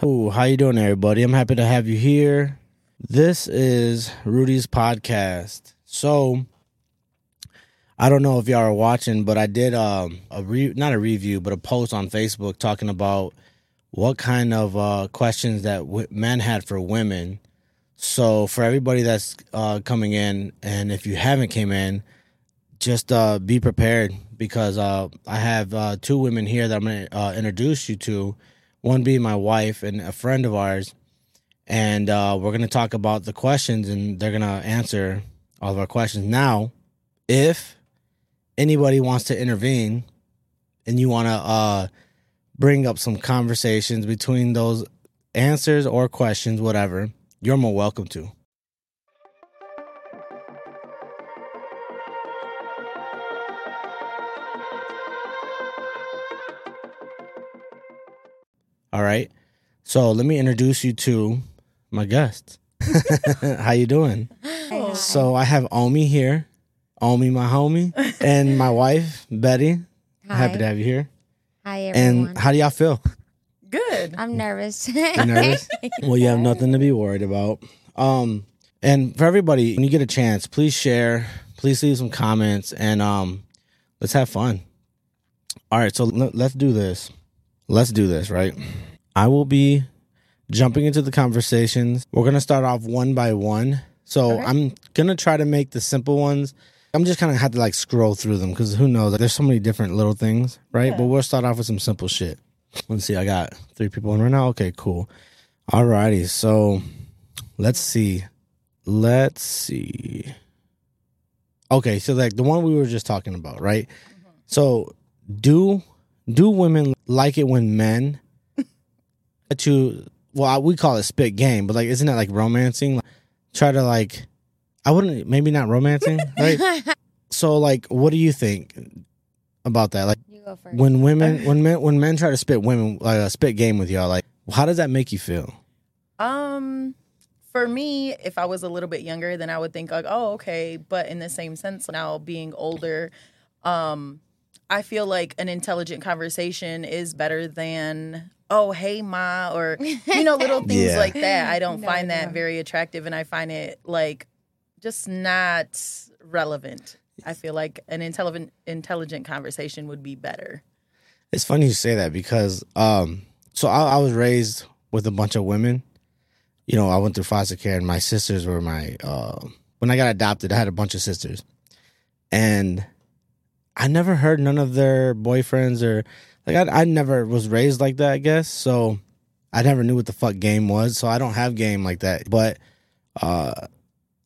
How you doing, everybody? I'm happy to have you here. This is Rudy's podcast. So, I don't know if y'all are watching, but I did um, a re- not a review, but a post on Facebook talking about what kind of uh, questions that w- men had for women. So, for everybody that's uh, coming in, and if you haven't came in, just uh, be prepared because uh, I have uh, two women here that I'm going to uh, introduce you to. One being my wife and a friend of ours, and uh, we're going to talk about the questions, and they're going to answer all of our questions. Now, if anybody wants to intervene, and you want to uh, bring up some conversations between those answers or questions, whatever, you're more welcome to. All right. So let me introduce you to my guest. How you doing? So I have Omi here. Omi, my homie, and my wife, Betty. Hi. Happy to have you here. Hi, everyone. And how do y'all feel? Good. I'm nervous. You nervous? well, you have nothing to be worried about. Um, and for everybody, when you get a chance, please share. Please leave some comments, and um, let's have fun. All right, so let, let's do this. Let's do this. Right, I will be jumping into the conversations. We're gonna start off one by one. So. I'm gonna try to make the simple ones. I'm just kind of have to like scroll through them because who knows? There's so many different little things, right? But we'll start off with some simple shit. Let's see. I got three people in right now. Okay, cool. Alrighty. So let's see. Let's see. Okay, so like the one we were just talking about, right? Mm-hmm. So do do women like it when men to well I- we call it spit game, but like isn't that like romancing? Like, try to like I wouldn't maybe not romancing, right? so like what do you think about that? Like you go first. when women when men when men try to spit women like a spit game with y'all like how does that make you feel Um, for me, if I was a little bit younger, then I would think like, oh, okay. But in the same sense, now being older, um, I feel like an intelligent conversation is better than oh, hey ma, or you know, little things Yeah. like that. I don't No, find that no. very attractive, and I find it like just not relevant. I feel like an intelligent intelligent conversation would be better. it's funny you say that because um so I, I was raised with a bunch of women you know i went through foster care and my sisters were my uh, when i got adopted i had a bunch of sisters and i never heard none of their boyfriends or like i, I never was raised like that i guess so i never knew what the fuck game was so i don't have game like that but uh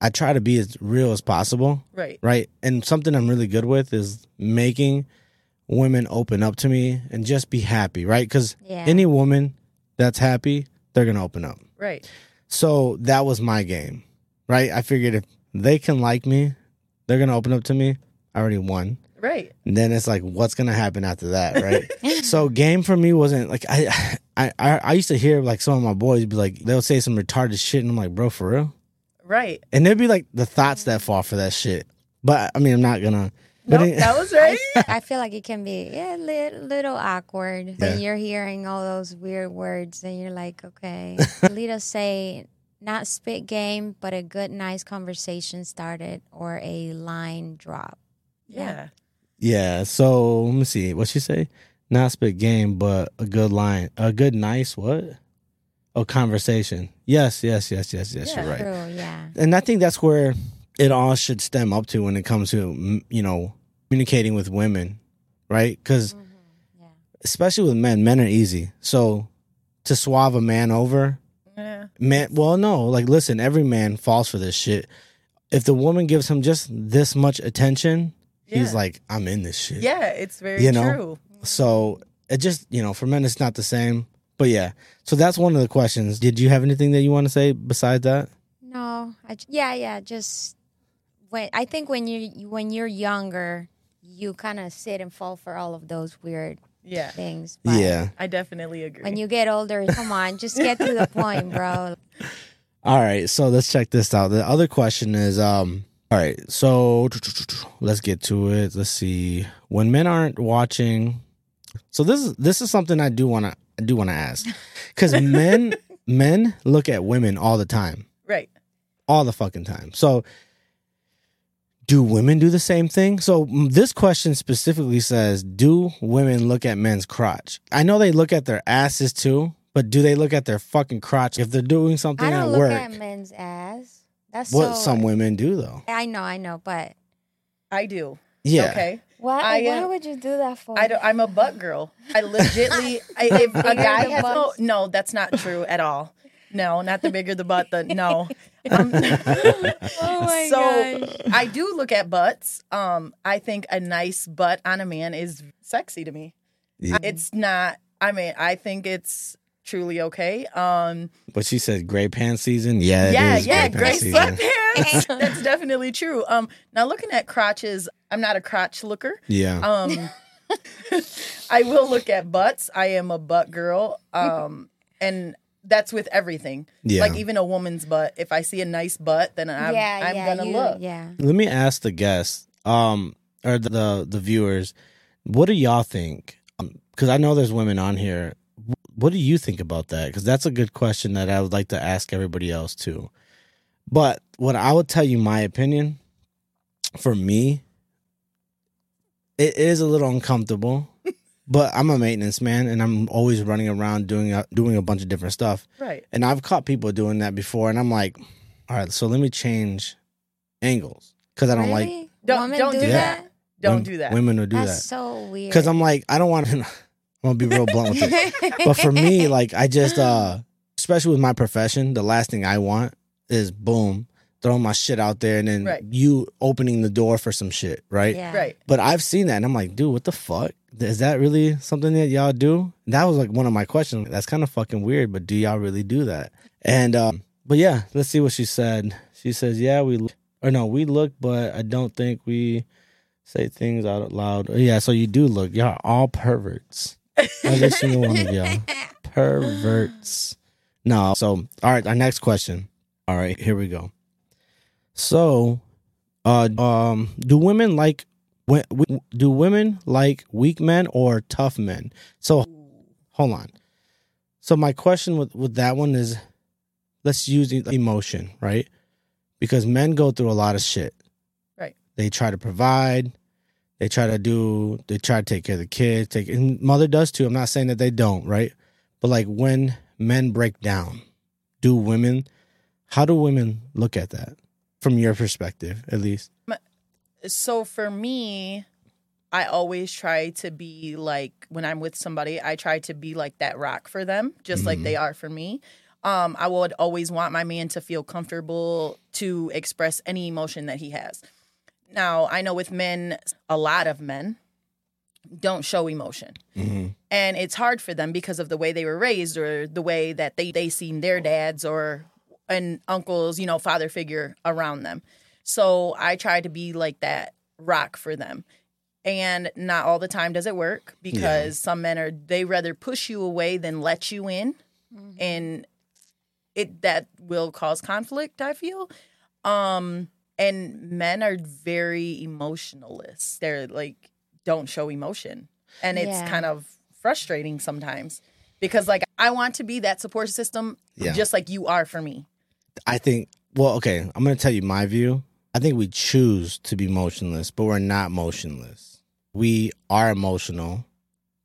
i try to be as real as possible Right. right? And something I'm really good with is making women open up to me and just be happy, right? Because Yeah. any woman that's happy, they're gonna open up. Right. So that was my game, right? I figured if they can like me, they're gonna open up to me. I already won. Right. And then it's like, what's gonna happen after that, right? so game for me wasn't like I, I, I, I used to hear like some of my boys be like, they'll say some retarded shit, and I'm like, bro, for real. Right. And there'd be like the thoughts that fall for that shit. But I mean, I'm not gonna. But No, it- that was right. I feel like it can be yeah, a little, little awkward Yeah. when you're hearing all those weird words and you're like, okay. Lita say not spit game, but a good, nice conversation started or a line drop. yeah. Yeah. So let me see. What she say? Not spit game, but a good line. A good, nice what? Oh, conversation. Yes, yes, yes, yes, yes. Yeah. You're right. True, yeah. And I think that's where it all should stem up to when it comes to you know communicating with women, right? Because mm-hmm, Yeah. especially with men, men are easy. So to swab a man over, Yeah. man. Well, no. Like, listen, every man falls for this shit. If the woman gives him just this much attention, he's Yeah. like, I'm in this shit. Yeah, it's very You know? true. So it just, you know, for men, it's not the same. But yeah, so that's one of the questions. Did you have anything that you want to say besides that? No, I, j- yeah, yeah. Just when I think when you when you're younger, you kind of sit and fall for all of those weird Yeah, things. But Yeah. I definitely agree. When you get older, come on, just get to the point, bro. All right, so let's check this out. The other question is, um, all right, so let's get to it. Let's see. When men aren't watching, so this is this is something I do want to I do want to ask because men men look at women all the time, Right. all the fucking time. So, do women do the same thing? So this question specifically says, do women look at men's crotch? I know they look at their asses too, but do they look at their fucking crotch if they're doing something I at don't look work? at men's ass. That's what so, some women do though. I know, I know, but I do. Yeah. Okay. why? I, why uh, would you do that for? I don't, I'm a butt girl. I legitly, I, if a guy has no, no, that's not true at all. No, not the bigger the butt. The no. Um, oh my so gosh. I do look at butts. Um, I think a nice butt on a man is sexy to me. Yeah. It's not. I mean, I think it's truly okay. Um, But she said gray pants season. Yeah, yeah, is yeah, gray great pants sweatpants. That's definitely true. Um, now looking at crotches, I'm not a crotch looker. Yeah. Um, I will look at butts. I am a butt girl. Um, and that's with everything. Yeah. Like even a woman's butt. If I see a nice butt, then I'm, yeah, I'm yeah, gonna you- look. Yeah. Let me ask the guests, um, or the the, the viewers, what do y'all think? Because I know there's women on here. Wh- What do you think about that? Because that's a good question that I would like to ask everybody else too. But what I would tell you, my opinion, for me, it is a little uncomfortable. but I'm a maintenance man, and I'm always running around doing a, doing a bunch of different stuff. Right. And I've caught people doing that before, and I'm like, all right, so let me change angles because I don't like Don't- Women don't do do that? that. Don't wom- do that. Women will do That's that so weird. because I'm like, I don't want to. I'm gonna be real blunt with it. But for me, like, I just, uh especially with my profession, the last thing I want is boom, throwing my shit out there, and then Right. you opening the door for some shit, right? yeah. Right. But I've seen that, and I'm like, dude, what the fuck? Is that really something that y'all do? That was like one of my questions. That's kind of fucking weird, but do y'all really do that? And um, but yeah, let's see what she said. She says, yeah, we or no, we look, but I don't think we say things out loud. Yeah, so you do look. Y'all are all perverts. Every single one of y'all perverts. No, so all right. Our next question. All right, here we go. So, uh, um, do women like when, do women like weak men or tough men? So, hold on. So my question with with that one is, let's use emotion, right? Because men go through a lot of shit. Right. They try to provide. They try to do. They try to take care of the kids. Take and mother does too. I'm not saying that they don't, right? But like when men break down, do women? How do women look at that from your perspective, at least? so for me i always try to be like when i'm with somebody i try to be like that rock for them just like they are for me um, i would always want my man to feel comfortable to express any emotion that he has now i know with men a lot of men don't show emotion. Mm-hmm. and it's hard for them because of the way they were raised or the way that they they seen their dads or and uncles you know father figure around them. So i try to be like that rock for them. And not all the time does it work because some men are they rather push you away than let you in. And it that will cause conflict i feel. Um and men are very emotionalist they're like don't show emotion and it's Yeah. kind of frustrating sometimes because like i want to be that support system Yeah. just like you are for me I think. Well, okay. I'm going to tell you my view. I think we choose to be motionless, but we're not motionless. We are emotional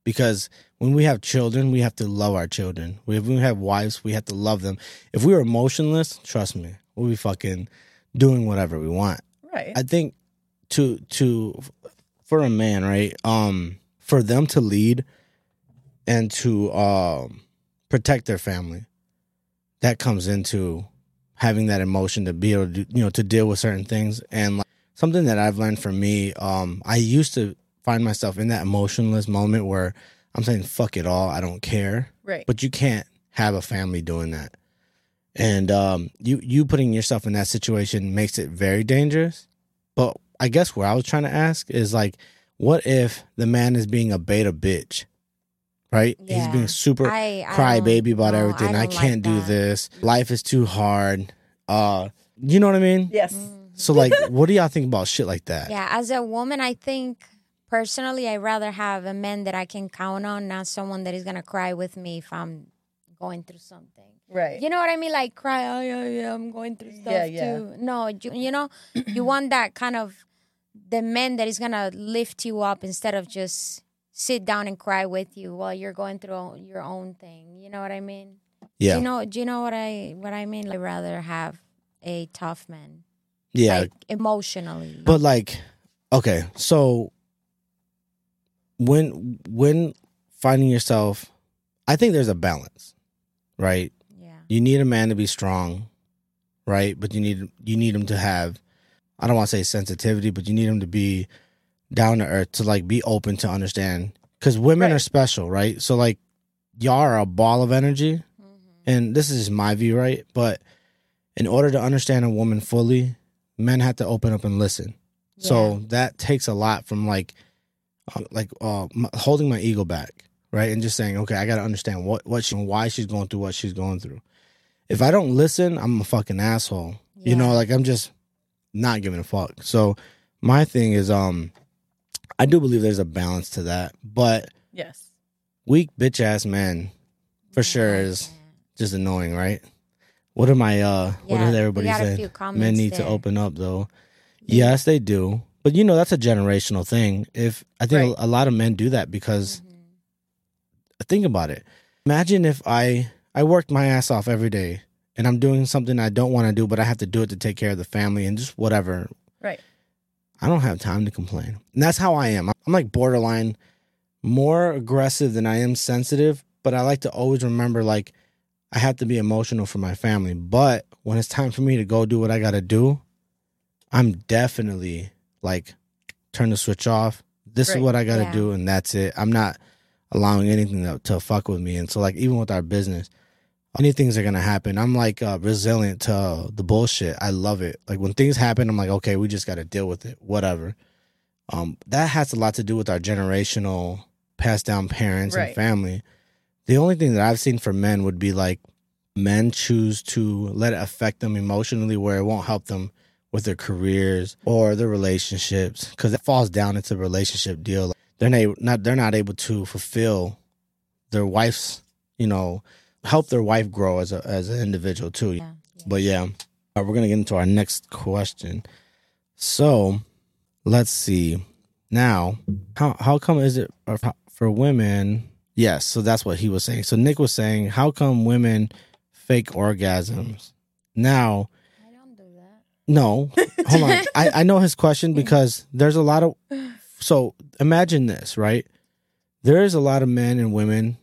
because when we have children, we have to love our children. When we have wives, we have to love them. If we were emotionless, trust me, we'll be fucking doing whatever we want. right I think to to for a man, right? Um, for them to lead and to um protect their family, that comes into having that emotion to be able to you know to deal with certain things and like something that I've learned from me. Um, I used to find myself in that emotionless moment where I'm saying "fuck it all," I don't care right but you can't have a family doing that and um you you putting yourself in that situation makes it very dangerous. But i guess what i was trying to ask is like what if the man is being a beta bitch right? He's being super I, I cry baby about no, everything. I, don't like can't do that. this. Life is too hard. Uh you know what i mean? Yes. So like what do y'all think about shit like that? Yeah, as a woman, I think personally, I'd rather have a man that I can count on, not someone that is gonna cry with me if I'm going through something. Right. You know what I mean? Like cry, oh yeah, yeah, I'm going through stuff Yeah, yeah. too. No, you, you know, you want that kind of the man that is gonna lift you up instead of just sit down and cry with you while you're going through your own thing. You know what I mean? Yeah. Do you know? Do you know what I what I mean? I'd rather have a tough man, yeah. like emotionally. But like, okay, so when when finding yourself, I think there's a balance, right? Yeah, You need a man to be strong, right? But you need you need him to have, I don't want to say sensitivity, but you need him to be down to earth to like be open to understand. Because women Right. are special, right? So like, y'all are a ball of energy, Mm-hmm. and this is my view, right? But in order to understand a woman fully, men have to open up and listen. So that takes a lot from like, uh, like uh, m- holding my ego back, right, and just saying, okay, I got to understand what what she, why she's going through what she's going through. If I don't listen, I'm a fucking asshole. You know, like I'm just not giving a fuck. So my thing is, um, I do believe there's a balance to that, but yes. weak bitch ass men for sure is just annoying, right? What am I? Uh, what Yeah, is we everybody saying? Men need to open up, though. Yes, they do, but you know that's a generational thing. If I think Right. a, a lot of men do that because Mm-hmm. think about it. Imagine if I I worked my ass off every day and I'm doing something I don't want to do, but I have to do it to take care of the family and just whatever. Right. I don't have time to complain. And that's how I am. I'm like borderline more aggressive than I am sensitive, but I like to always remember like I have to be emotional for my family. But when it's time for me to go do what I got to do, I'm definitely like turn the switch off. This is what I got to Yeah. do and that's it. I'm not allowing anything to, to fuck with me. And so like even with our business, any things are gonna happen. I'm like uh, resilient to uh, the bullshit. I love it. Like when things happen, I'm like, okay, we just got to deal with it. Whatever. Um, that has a lot to do with our generational passed down parents and family. The only thing that I've seen for men would be like men choose to let it affect them emotionally, where it won't help them with their careers or their relationships, because it falls down into a relationship deal. They're not, not they're not able to fulfill their wife's, you know, help their wife grow as a as an individual too. Yeah. But yeah, uh, we're gonna get into our next question. So, let's see. Now, how how come is it for women? Yes, so that's what he was saying. So Nick was saying, how come women fake orgasms? Now, I don't do that. no, hold on. I, I know his question because there's a lot of. So imagine this, right? There is a lot of men and women.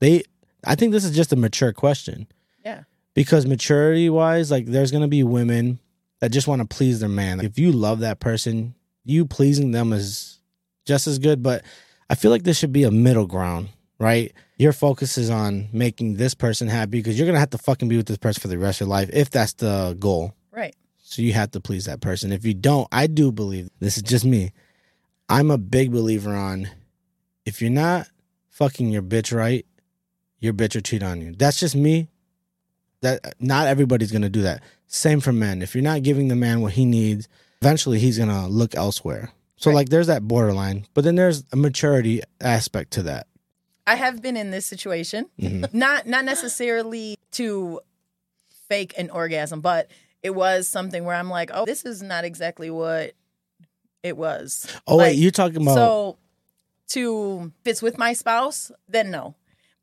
They, I think this is just a mature question Yeah. because maturity wise, like there's gonna be women that just want to please their man. Like, if you love that person, you pleasing them is just as good. But I feel like this should be a middle ground, right? Your focus is on making this person happy because you're gonna have to fucking be with this person for the rest of your life if that's the goal. Right. So you have to please that person. If you don't, I do believe this is just me. I'm a big believer on if you're not fucking your bitch right, your bitch will cheat on you. That's just me. That not everybody's gonna do that. Same for men. If you're not giving the man what he needs, eventually he's gonna look elsewhere. So Right. like there's that borderline, but then there's a maturity aspect to that. I have been in this situation. Mhm. Not not necessarily to fake an orgasm, but it was something where I'm like, oh, this is not exactly what it was. Oh Like, wait, you're talking about So to if it's with my spouse, then no.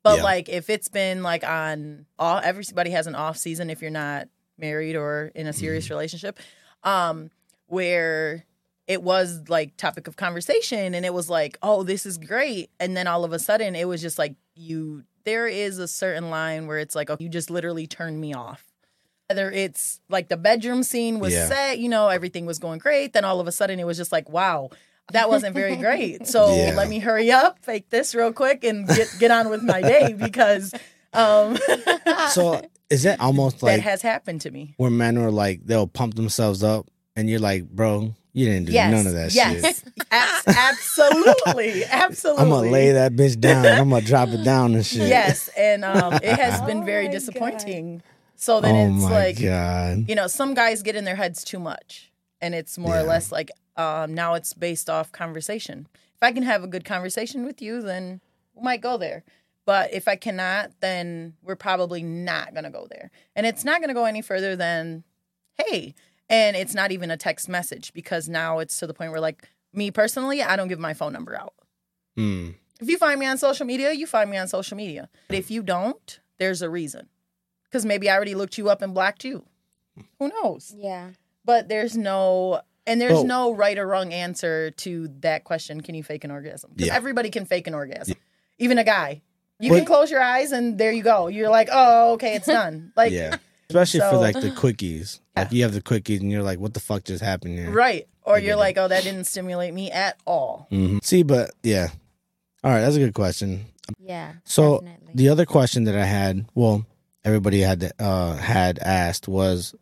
But Yeah. like if it's been like on all everybody has an off season if you're not married or in a serious Mm-hmm. relationship, um, where it was like topic of conversation and it was like, oh, this is great. And then all of a sudden it was just like you there is a certain line where it's like, oh, you just literally turned me off. Whether it's like the bedroom scene was Yeah. set, you know, everything was going great. Then all of a sudden it was just like, wow, that wasn't very great. So Yeah. let me hurry up, fake this real quick, and get get on with my day because um, so is it almost like that has happened to me. where men are like they'll pump themselves up and you're like, bro, you didn't do Yes, none of that yes, shit. Abs- absolutely, absolutely. I'm gonna lay that bitch down. I'm gonna drop it down and shit. Yes, and um, it has been Oh very my disappointing. So then Oh it's like god. you know, some guys get in their heads too much, and it's more or less like Um, now it's based off conversation. If I can have a good conversation with you, then we might go there. But if I cannot, then we're probably not going to go there. And it's not going to go any further than, hey, and it's not even a text message because now it's to the point where, like, me personally, I don't give my phone number out. Mm. If you find me on social media, you find me on social media. But if you don't, there's a reason. Because maybe I already looked you up and blocked you. Who knows? Yeah. But there's no, and there's Oh. no right or wrong answer to that question. Can you fake an orgasm? Because Yeah. everybody can fake an orgasm, even a guy. You But- can close your eyes and there you go. You're like, oh, okay, it's done. Like, yeah. Especially for like the quickies. Like you have the quickies and you're like, what the fuck just happened here? right. Or you're it. like, oh, that didn't stimulate me at all. Mhm. See, but yeah. All right, that's a good question. Yeah. So definitely. the other question that I had, well, everybody had uh had asked was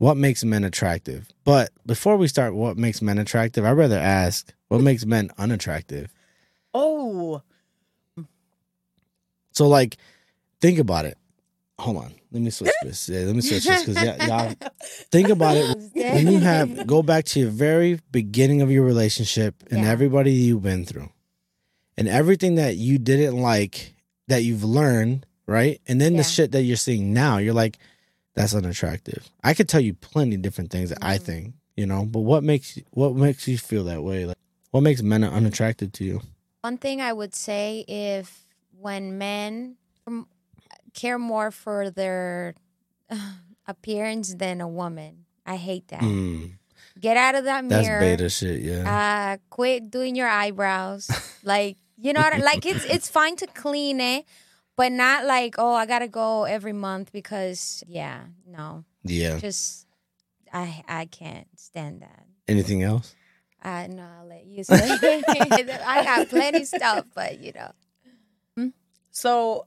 what makes men attractive? But before we start what makes men attractive, I'd rather ask what makes men unattractive. Oh, So like think about it. Hold on. Let me switch this. Yeah, let me switch this because y'all think about it. When you have go back to your very beginning of your relationship and Yeah. everybody you've been through and everything that you didn't like that you've learned, right? And then Yeah. the shit that you're seeing now, you're like, that's unattractive. I could tell you plenty of different things that I Mhm. think, you know, but what makes what makes you feel that way? Like what makes men unattractive to you? One thing I would say if when men care more for their appearance than a woman, I hate that. Mm, Get out of that that's mirror. That's beta shit, yeah. Uh, quit doing your eyebrows. like you know, what I- like it's it's fine to clean it, but not like oh I gotta go every month because yeah no yeah. just I I can't stand that. Anything else? I no I'll let you say. I got plenty stuff, but you know. Hmm? So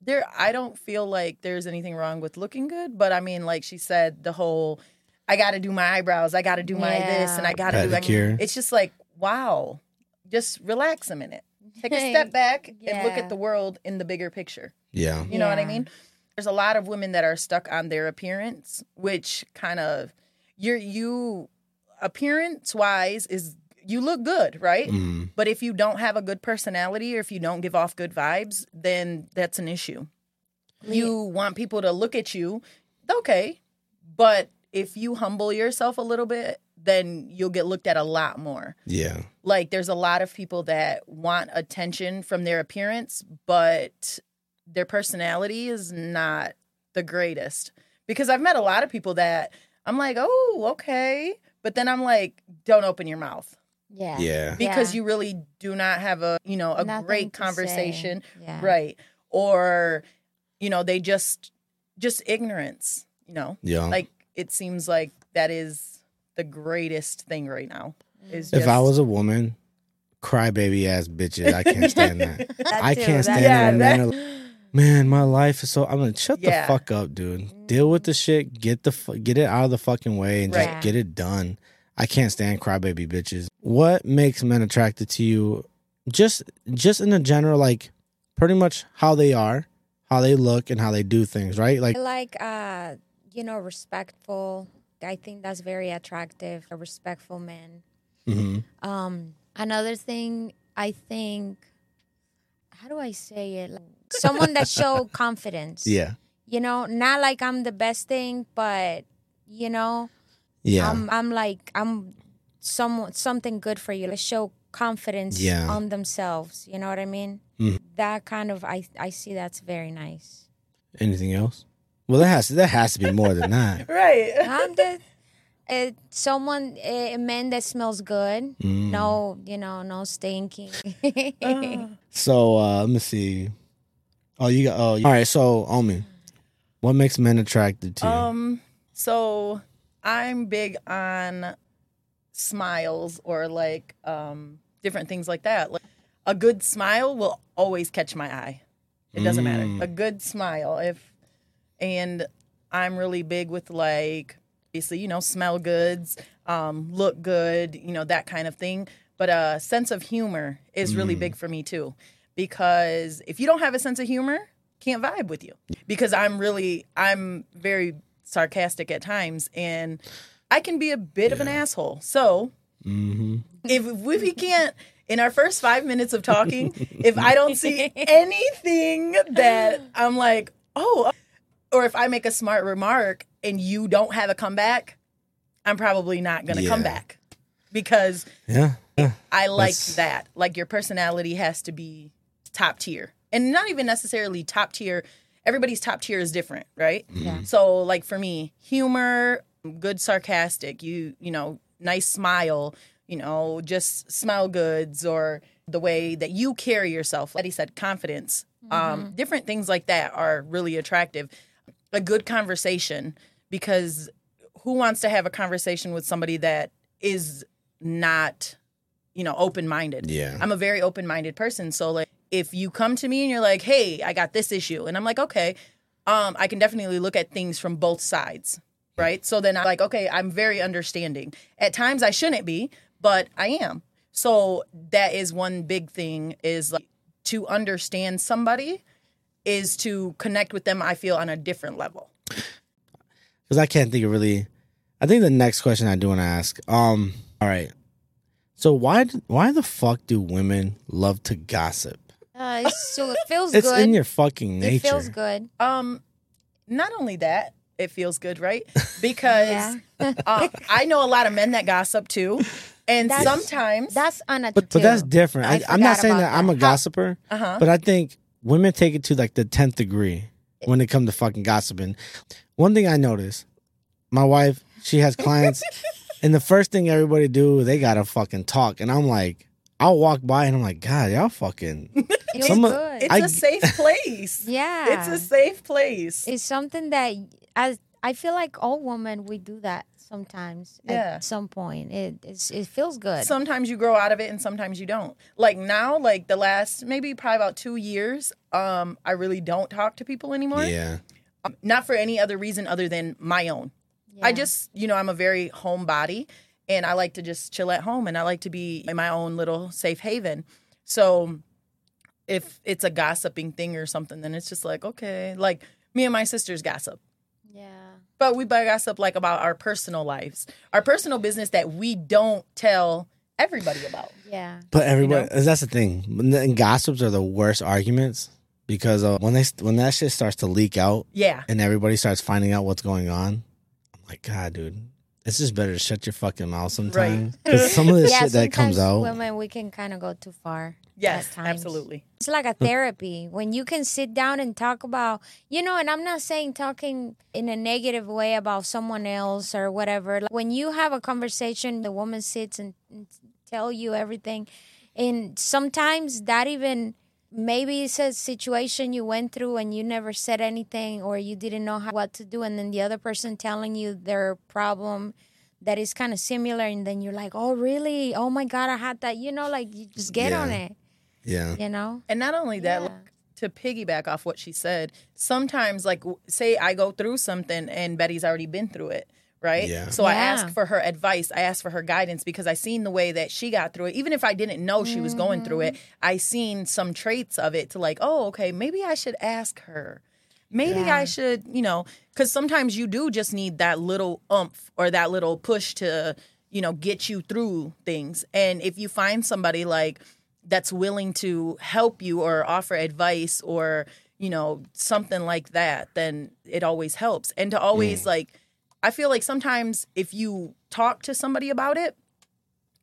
there I don't feel like there's anything wrong with looking good, but I mean like she said the whole I got to do my eyebrows, I got to do my this and I got to do that. Pedicure. It's just like wow. Just relax a minute. Take a step back and look at the world in the bigger picture. Yeah. You know what I mean? There's a lot of women that are stuck on their appearance, which kind of you're you appearance wise is you look good, right? Mm, But if you don't have a good personality or if you don't give off good vibes, then that's an issue. You want people to look at you, okay. But if you humble yourself a little bit, then you'll get looked at a lot more. yeah. Like there's a lot of people that want attention from their appearance, but their personality is not the greatest. Because I've met a lot of people that I'm like, "Oh, okay." But then I'm like, "Don't open your mouth." Yeah. Yeah. because Yeah. you really do not have a you know a Nothing great conversation Yeah. right or you know they just just ignorance you know Yeah. like it seems like that is the greatest thing right now is if I was a woman, crybaby ass bitches, I can't stand that. That I too, can't that- stand Yeah, it when men that- Man, my life is so. I'm gonna like, shut Yeah. the fuck up, dude. Deal with the shit. Get the get it out of the fucking way and just get it done. I can't stand crybaby bitches. What makes men attracted to you? Just, just in a general, like, pretty much how they are, how they look, and how they do things. Right? Like, I like uh, you know, respectful. I think that's very attractive. A respectful man. mhm. Um, another thing I think, how do I say it? Like, someone that show confidence. yeah, You know, not like I'm the best thing, but you know, yeah, I'm I'm like I'm some something good for you. Like show confidence Yeah. on themselves. You know what I mean? Mhm. That kind of I I see that's very nice. Anything else? Well, that has that has to be more than that. right I'm the uh, someone a man that smells good. Mm. No, you know, no stinking. So uh, let me see. Oh, you got. Oh, all right. So, Omi, what makes men attracted to you? um so i'm big on smiles or like um different things like that like a good smile will always catch my eye it doesn't matter Mm. a good smile if and i'm really big with like obviously you know smell goods um look good you know that kind of thing. But a sense of humor is really Mm. big for me too because if you don't have a sense of humor can't vibe with you. Because i'm really i'm very sarcastic at times and i can be a bit of an asshole. So hmm if, if we can't in our first five minutes of talking, if I don't see anything that I'm like, oh, or if I make a smart remark and you don't have a comeback, I'm probably not gonna come back because Yeah. yeah. I like That's- that. Like your personality has to be top tier. And not even necessarily top tier. Everybody's top tier is different, right? Yeah. So like for me, humor, good sarcastic, you you know, nice smile, you know, just smell goods or the way that you carry yourself. Eddie said confidence. Um, different things like that are really attractive. A good conversation because who wants to have a conversation with somebody that is not you know open minded Yeah. i'm a very open minded person. So like if you come to me and you're like hey i got this issue and i'm like okay um i can definitely look at things from both sides right? So then i'm like okay i'm very understanding. At times i shouldn't be but i am. So that is one big thing is like to understand somebody is to connect with them i feel on a different level Because I can't think of really. I think the next question I do want to ask. Um. All right. So why why the fuck do women love to gossip? Uh, so it feels good. It's good. in your fucking nature. it feels good. Um, not only that, it feels good, right? Because uh, I know a lot of men that gossip too, and That's- sometimes That's unattached. But but that's different. I I, I'm not saying about that I'm a gossiper, uh-huh. but I think women take it to like the tenth degree when it comes to fucking gossiping. One thing I notice, my wife, she has clients, and the first thing everybody do, they gotta fucking talk, and I'm like, I'll walk by and I'm like, God, y'all fucking. It's Some of- good. it's I- a safe place. yeah. It's a safe place. it's something that I I feel like all women we do that sometimes Yeah. at some point. It it's, it feels good. Sometimes you grow out of it, and sometimes you don't. Like now, like the last maybe probably about two years, um, I really don't talk to people anymore. Yeah, Um, not for any other reason other than my own. I just, you know, I'm a very homebody and I like to just chill at home and I like to be in my own little safe haven. So if it's a gossiping thing or something, then it's just like, okay, like me and my sisters gossip. yeah. But we gossip like about our personal lives, our personal business that we don't tell everybody about. Yeah. but everybody know? that's the thing. And gossips are the worst arguments because uh, when they when that shit starts to leak out Yeah. and everybody starts finding out what's going on, I'm like, God, dude, it's just better to shut your fucking mouth sometimes. Because some of the yeah, shit that comes sometimes out, women we can kind of go too far. Yes, absolutely. It's like a therapy when you can sit down and talk about, you know, and I'm not saying talking in a negative way about someone else or whatever. Like when you have a conversation, the woman sits and, and tell you everything, and sometimes that even maybe it's a situation you went through and you never said anything or you didn't know how, what to do, and then the other person telling you their problem that is kind of similar, and then you're like, oh really? Oh my god, I had that. You know, like you just get Yeah. on it. yeah, You know. And not only that, Yeah. like, to piggyback off what she said, sometimes, like, say I go through something and Betty's already been through it, right? Yeah. So I asked for her advice. I asked for her guidance because I seen the way that she got through it. Even if I didn't know she was going through it, mm-hmm. I seen some traits of it to like, oh, okay, maybe I should ask her. Maybe Yeah. I should, you know, because sometimes you do just need that little umph or that little push to, you know, get you through things. And if you find somebody like that's willing to help you or offer advice or, you know, something like that, then it always helps. And to always like, I feel like sometimes if you talk to somebody about it,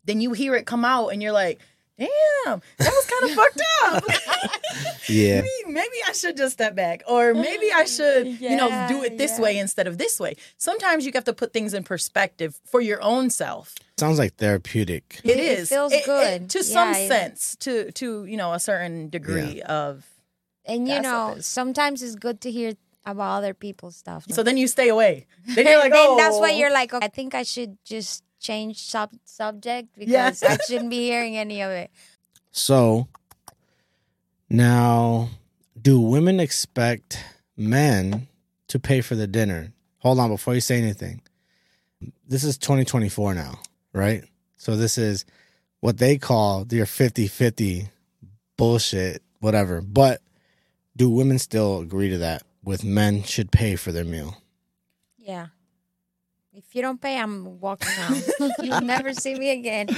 then you hear it come out and you're like, damn, that was kind of fucked up. yeah. maybe, maybe I should just step back, or maybe I should, you know, do it this yeah. way instead of this way. Sometimes you have to put things in perspective for your own self. Sounds like therapeutic. It It is feels good. to some Yeah, it- sense, to to you know a certain degree of. And you know, sometimes it's good to hear about other people's stuff. So then you stay away. Then you're like, then oh, that's why oh. you're like, okay, I think I should just change sub- subject Yeah. because I shouldn't be hearing any of it. So now, do women expect men to pay for the dinner? Hold on, before you say anything. This is 2024 now, right? So this is what they call their 50 50 bullshit, whatever. But do women still agree to that with men should pay for their meal? Yeah. If you don't pay, I'm walking out. You'll never see me again.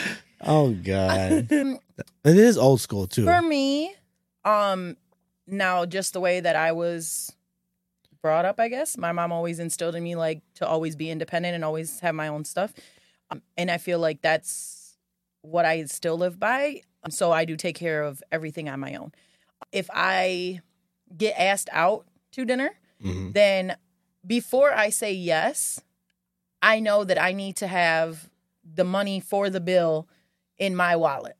Oh god, it is old school too. For me, um, now just the way that I was brought up, I guess my mom always instilled in me like to always be independent and always have my own stuff, um, and I feel like that's what I still live by. So I do take care of everything on my own. If I get asked out to dinner, Mhm. then before I say yes, I know that I need to have the money for the bill in my wallet.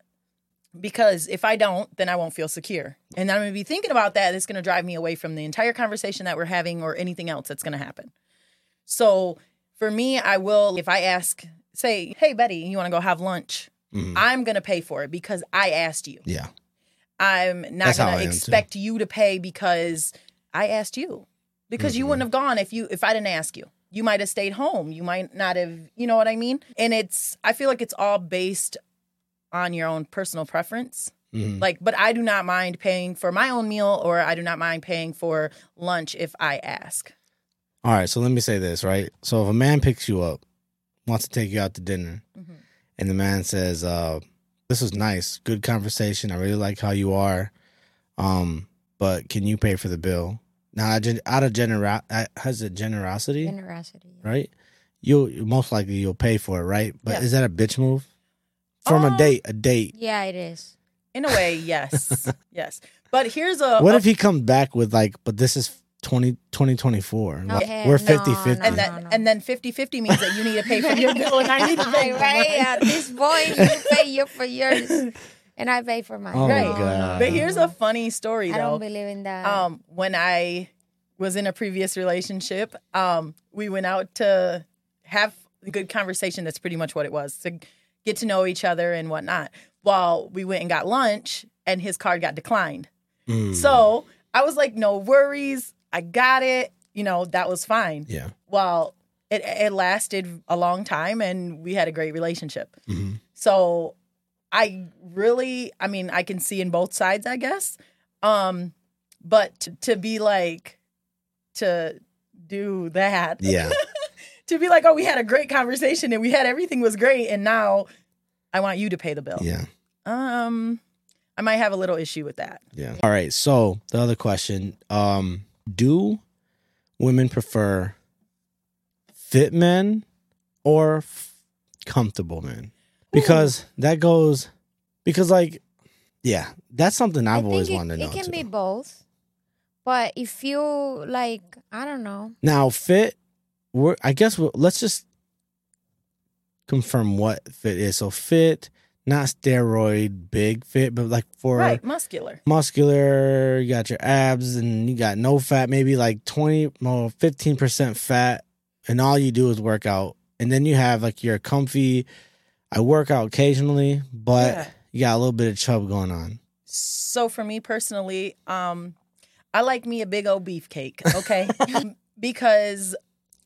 Because if I don't, then I won't feel secure. And I'm going to be thinking about that. It's going to drive me away from the entire conversation that we're having or anything else that's going to happen. So for me, I will, if I ask, say, hey, Betty, you want to go have lunch? Mhm. I'm going to pay for it because I asked you. Yeah, I'm not going to too. expect you to pay because I asked you. Because you Mhm. wouldn't have gone if you if I didn't ask you. You might have stayed home. You might not have, you know what I mean? And it's I feel like it's all based on your own personal preference. Mhm. Like, but I do not mind paying for my own meal or I do not mind paying for lunch if I ask. All right, so let me say this, right? So if a man picks you up, wants to take you out to dinner, Mhm. and the man says, uh, "This was nice, good conversation. I really like how you are, um, but can you pay for the bill?" Now, out of- out of genera- uh, has it generosity, Generosity. right? You'll most likely you'll pay for it, right? But Yeah. is that a bitch move from a Um, date? A date. Yeah, it is. In a way, yes. yes. But here's a What a- if he comes back with like, but this is 20, 2024. No, Like, we're no, 50 50. no, and then no, no. and then 50-50 means that you need to pay for your bill and I need to pay right, for right. At this point, you pay you for yours, and I pay for mine. Oh my Right. God. But here's a funny story I don't believe in that. um when i was in a previous relationship um we went out to have a good conversation that's pretty much what it was to get to know each other and whatnot while we went and got lunch and his card got declined Mm, so i was like no worries i got it you know that was fine yeah. well it, it lasted a long time and we had a great relationship Mhm. so I really, I mean, I can see in both sides, I guess. Um, but to, to be like, to do that, Yeah. to be like, oh, we had a great conversation and we had everything was great, and now I want you to pay the bill. Yeah. Um, I might have a little issue with that. Yeah. All right. So the other question: um, Do women prefer fit men or f- comfortable men? Because hmm. that goes. Because like, yeah, that's something I've I always think wanted it, to know. It can too. be both, but if you like, I don't know. now fit. We're. I guess we'll, let's just confirm what fit is. So fit, not steroid big fit, but like for right, muscular. muscular, you got your abs, and you got no fat, maybe like 20 or 15% fat, and all you do is work out. And then you have like your comfy, I work out occasionally, but Yeah. you got a little bit of chub going on. So for me personally, um, I like me a big old beefcake, okay? because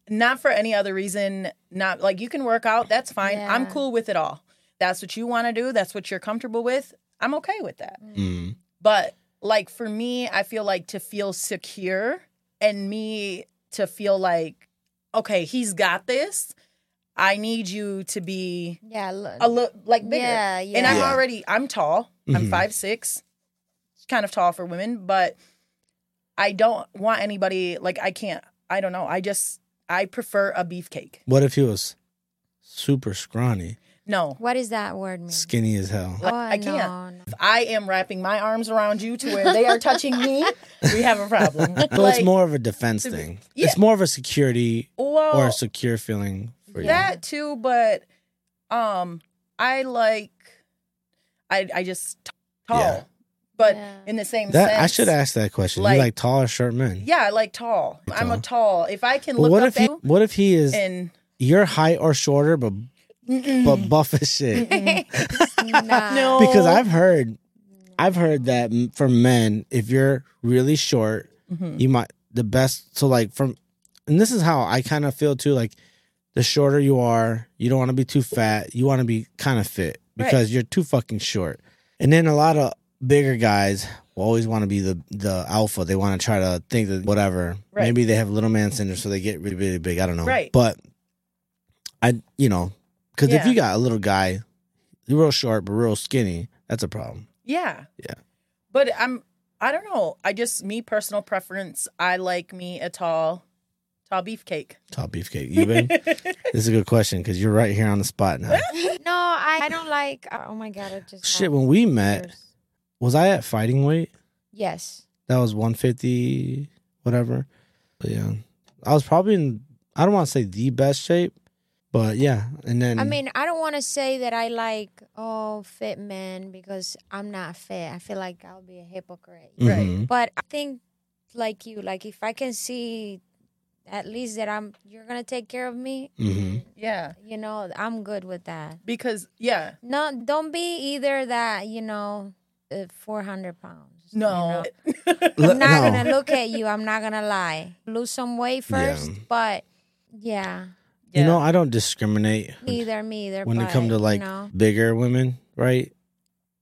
not for any other reason, not like you can work out, that's fine. I'm cool with it all. That's what you want to do, that's what you're comfortable with. I'm okay with that. Mm. But like for me, I feel like to feel secure and me to feel like, okay, he's got this. I need you to be Yeah, look, a little like bigger. yeah, yeah. And I'm Yeah. already I'm tall. I'm Mhm. five six. It's kind of tall for women, but I don't want anybody like I can't I don't know. I just I prefer a beefcake. What if he was super scrawny, No. What does that word mean? skinny as hell? Like, oh, I can't. No, no. If I am wrapping my arms around you to where they are touching me, we have a problem. So Like, it's more of a defense thing. yeah. It's more of a security well, or a secure feeling for you. that too, but um I like I I just t- tall. Yeah. But Yeah. in the same That sense I should ask that question. like- you like tall or short men? Yeah, I like tall. I'm a tall. If I can But look what up if he? What if he is and your height or shorter, but Mm-mm. but buff as shit? Nah. No. Because I've heard, I've heard that m- for men, if you're really short, Mhm. you might the best. So like from, and this is how I kind of feel too. Like the shorter you are, you don't want to be too fat. You want to be kind of fit Right. because you're too fucking short. And then a lot of bigger guys will always want to be the the alpha. They want to try to think that whatever. Right. Maybe they have little man syndrome, so they get really really big. I don't know. Right. But I you know because if you got a little guy, you're real short but real skinny, that's a problem. Yeah. Yeah. But I'm I don't know. I just me personal preference, I like me a tall tall beefcake. Top beefcake. You been? this is a good question because you're right here on the spot now. No, I, I don't like. Oh my god! I just Shit, when we met, tears. was I at fighting weight? Yes. That was 150, whatever. But yeah, I was probably in. I don't want to say the best shape, but yeah. And then I mean, I don't want to say that I like oh fit men because I'm not fit. I feel like I'll be a hypocrite. Right. mhm. But I think like you, like if I can see at least that I'm you're gonna take care of me, Mhm. Yeah. you know, I'm good with that. Because yeah. No, don't be either that you know, uh, four hundred pounds. you No. know? L- I'm not no. gonna look at you. I'm not gonna lie. Lose some weight Yeah. first, but yeah, You know, I don't discriminate neither me either. when it but, comes to you like know. bigger women, right?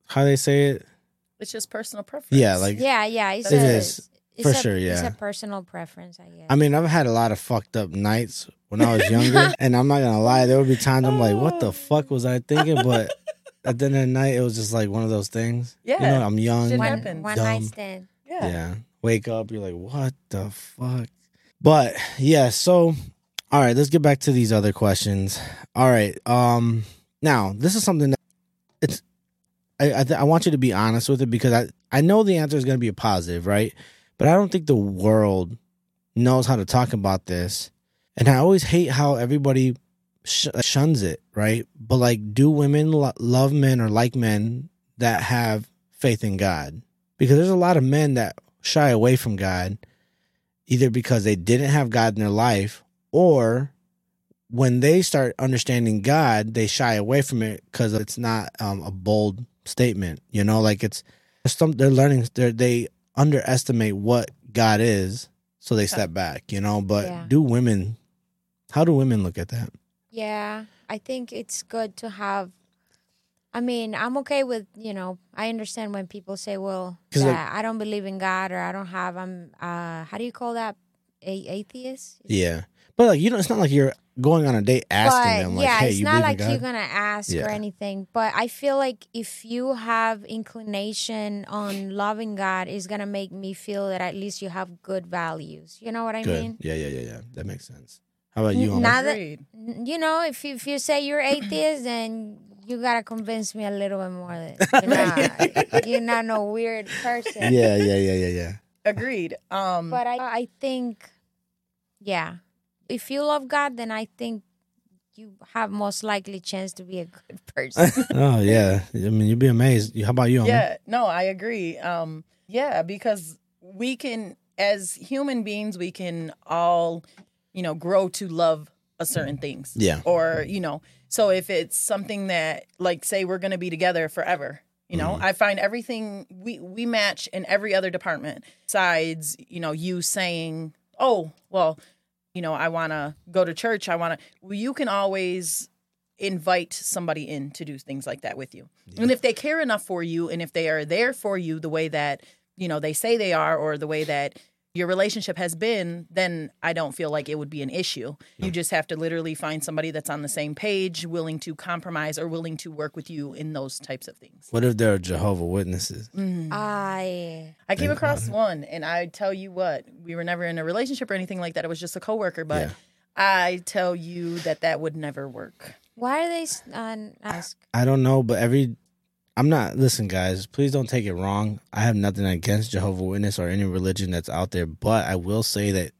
How they say it? it's just personal preference. Yeah, like yeah, yeah, it's It a, is, it's for a- sure, yeah. it's a personal preference, I guess. I mean, I've had a lot of fucked up nights when I was younger, and I'm not gonna lie, there would be times I'm like, "What the fuck was I thinking?" But at the end of the night, it was just like one of those things. Yeah, you Yeah. know, I'm young. Shit one, happens. one Dumb. night stand. Yeah. Yeah. Wake up, you're like, what the fuck? But yeah, so all right, let's get back to these other questions. All right. Um now, this is something that it's I I, th- I want you to be honest with it because I I know the answer is going to be a positive, right? But I don't think the world knows how to talk about this. And I always hate how everybody sh- shuns it, right? But like do women lo- love men or like men that have faith in God? because there's a lot of men that shy away from God either because they didn't have God in their life or when they start understanding God, they shy away from it because it's not um, a bold statement. You know, like it's some they're learning They're, they underestimate what God is, so they step back. You know, but Yeah. do women? How do women look at that? Yeah, I think it's good to have. I mean, I'm okay with you know. I understand when people say, "Well, 'Cause, like- yeah, I don't believe in God," or "I don't have." I'm. Uh, how do you call that? A atheist. Yeah, but like you know, it's not like you're going on a date asking but them like, yeah, "Hey, it's you not believe like in God?" you're gonna ask Yeah. or anything. But I feel like if you have inclination on loving God, is gonna make me feel that at least you have good values. You know what I Good. mean? Yeah, yeah, yeah, yeah. That makes sense. How about you? N- Homer? not that- Agreed. You know, if you, if you say you're atheist, then you gotta convince me a little bit more that you're not, you're not no weird person. yeah, yeah, yeah, yeah, yeah. Agreed. Um But I, I think, yeah, if you love God, then I think you have most likely chance to be a good person. oh yeah. I mean, you'd be amazed. How about you? Homer? Yeah, no, I agree. Um, yeah, because we can, as human beings, we can all, you know, grow to love a certain things. Yeah. Or you know, so if it's something that, like, say, we're going to be together forever. You know, Mhm. I find everything we we match in every other department. Besides, you know, you saying, "Oh, well, you know, I want to go to church. I want to." Well, you can always invite somebody in to do things like that with you. And if they care enough for you and if they are there for you the way that, you know, they say they are or the way that your relationship has been, then I don't feel like it would be an issue. You just have to literally find somebody that's on the same page, willing to compromise or willing to work with you in those types of things. What if they're Jehovah Witnesses? I I came across about one and I tell you what, we were never in a relationship or anything like that. It was just a coworker, but Yeah. I tell you that that would never work. why are they s- uh, ask? I don't know, but every I'm not listen, guys, please don't take it wrong. I have nothing against Jehovah Witness or any religion that's out there, but I will say that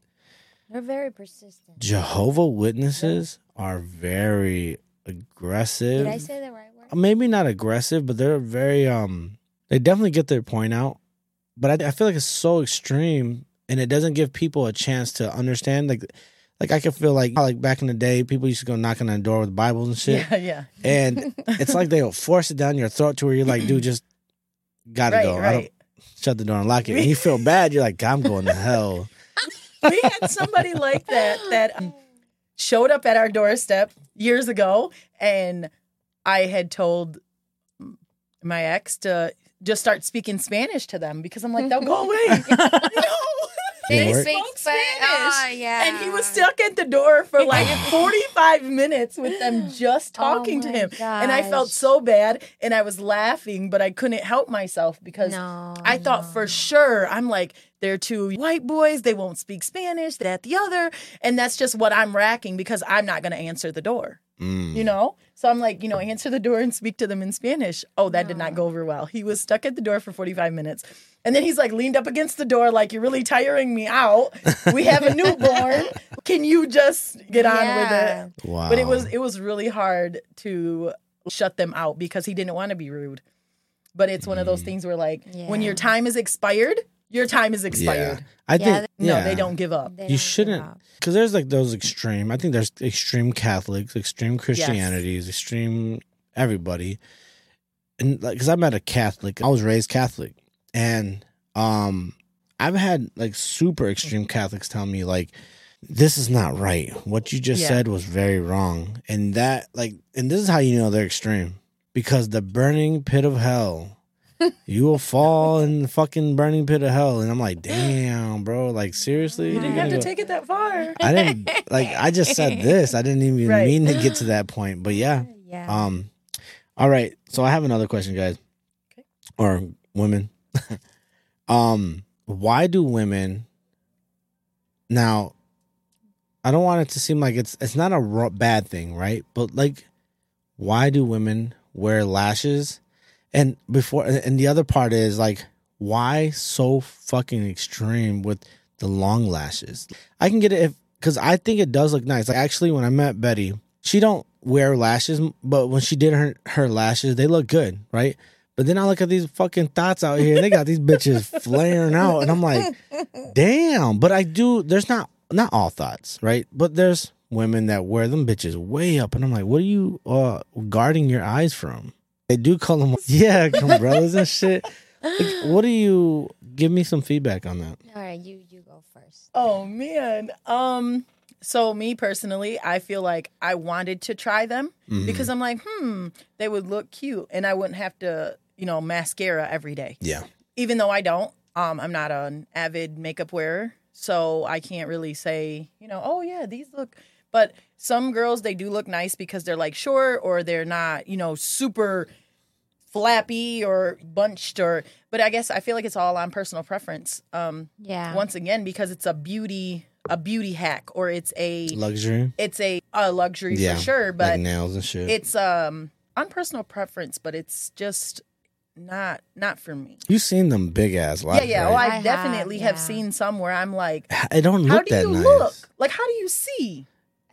They're very persistent. Jehovah Witnesses are very aggressive. Did I say the right word? Maybe not aggressive, but they're very um they definitely get their point out. But I, I feel like it's so extreme and it doesn't give people a chance to understand like like I can feel like like back in the day people used to go knocking on the door with Bibles and shit. Yeah, yeah. And it's like they'll force it down your throat to where you're like, dude, just gotta Right, go. I don't right. shut the door and lock it. And you feel bad. You're like, I'm going to hell. we had somebody like that that showed up at our doorstep years ago and i had told my ex to just start speaking spanish to them because i'm like they'll go away no Didn't He work? speaks spoke Spanish. Spanish. Oh, yeah. And he was stuck at the door for like 45 minutes with them just Oh talking to my him. And I felt so bad and I was laughing, but I couldn't help myself because No, I thought no. for sure, I'm like, they're two white boys, they won't speak Spanish, that, the other. And that's just what I'm racking because I'm not going to answer the door, Mm. you know? So I'm like, you know, answer the door and speak to them in Spanish. Oh, that did not go over well. He was stuck at the door for 45 minutes. And then he's like leaned up against the door, like, you're really tiring me out. We have a newborn. Can you just get on Yeah. with it? Wow. But it was it was really hard to shut them out because he didn't want to be rude. But it's one of Mm. those things where like when your time is expired, your time is yeah. expired. I Yeah, think No, yeah. they don't give up. They You don't give shouldn't, up. because there's like those extreme. I think there's extreme Catholics, extreme Christianities, extreme everybody, and like, because I met a Catholic, I was raised Catholic, and um, I've had like super extreme Catholics tell me like, this is not right. What you just Yeah. said was very wrong, and that like, and this is how you know they're extreme because the burning pit of hell. You will fall in the fucking burning pit of hell, and I'm like, damn, bro, like seriously, You didn't have go- take it that far. I didn't like. I just said this. I didn't even Right. mean to get to that point. But yeah. Yeah. Um. All right. So I have another question, guys, Okay. or women. um. Why do women? Now, I don't want it to seem like it's it's not a bad thing, right? But like, why do women wear lashes? And before, and the other part is like, why so fucking extreme with the long lashes? I can get it if because I think it does look nice. Like actually, when I met Betty, she don't wear lashes, but when she did her her lashes, they look good, right? But then I look at these fucking thoughts out here, and they got these bitches flaring out, and I'm like, damn. But I do. There's not not all thoughts, right? But there's women that wear them bitches way up, and I'm like, what are you uh, guarding your eyes from? They do call them, yeah, umbrellas and shit. Like, what do you give me some feedback on that? All right, you you go first. Oh man. Um so me personally, I feel like I wanted to try them Mm-hmm. because I'm like, hmm, they would look cute and I wouldn't have to, you know, mascara every day. Yeah, Even though I don't. Um I'm not an avid makeup wearer, so I can't really say, you know, oh yeah, these look but some girls they do look nice because they're like short or they're not, you know, super flappy or bunched or but I guess I feel like it's all on personal preference. Um Yeah. once again because it's a beauty a beauty hack or it's a luxury. it's a, a luxury Yeah, for sure like but nails and shit. it's um on personal preference but it's just not not for me You've seen them big ass yeah yeah right? well I i definitely have, yeah. seen some where i'm like it don't how look do that you nice. look like how do you see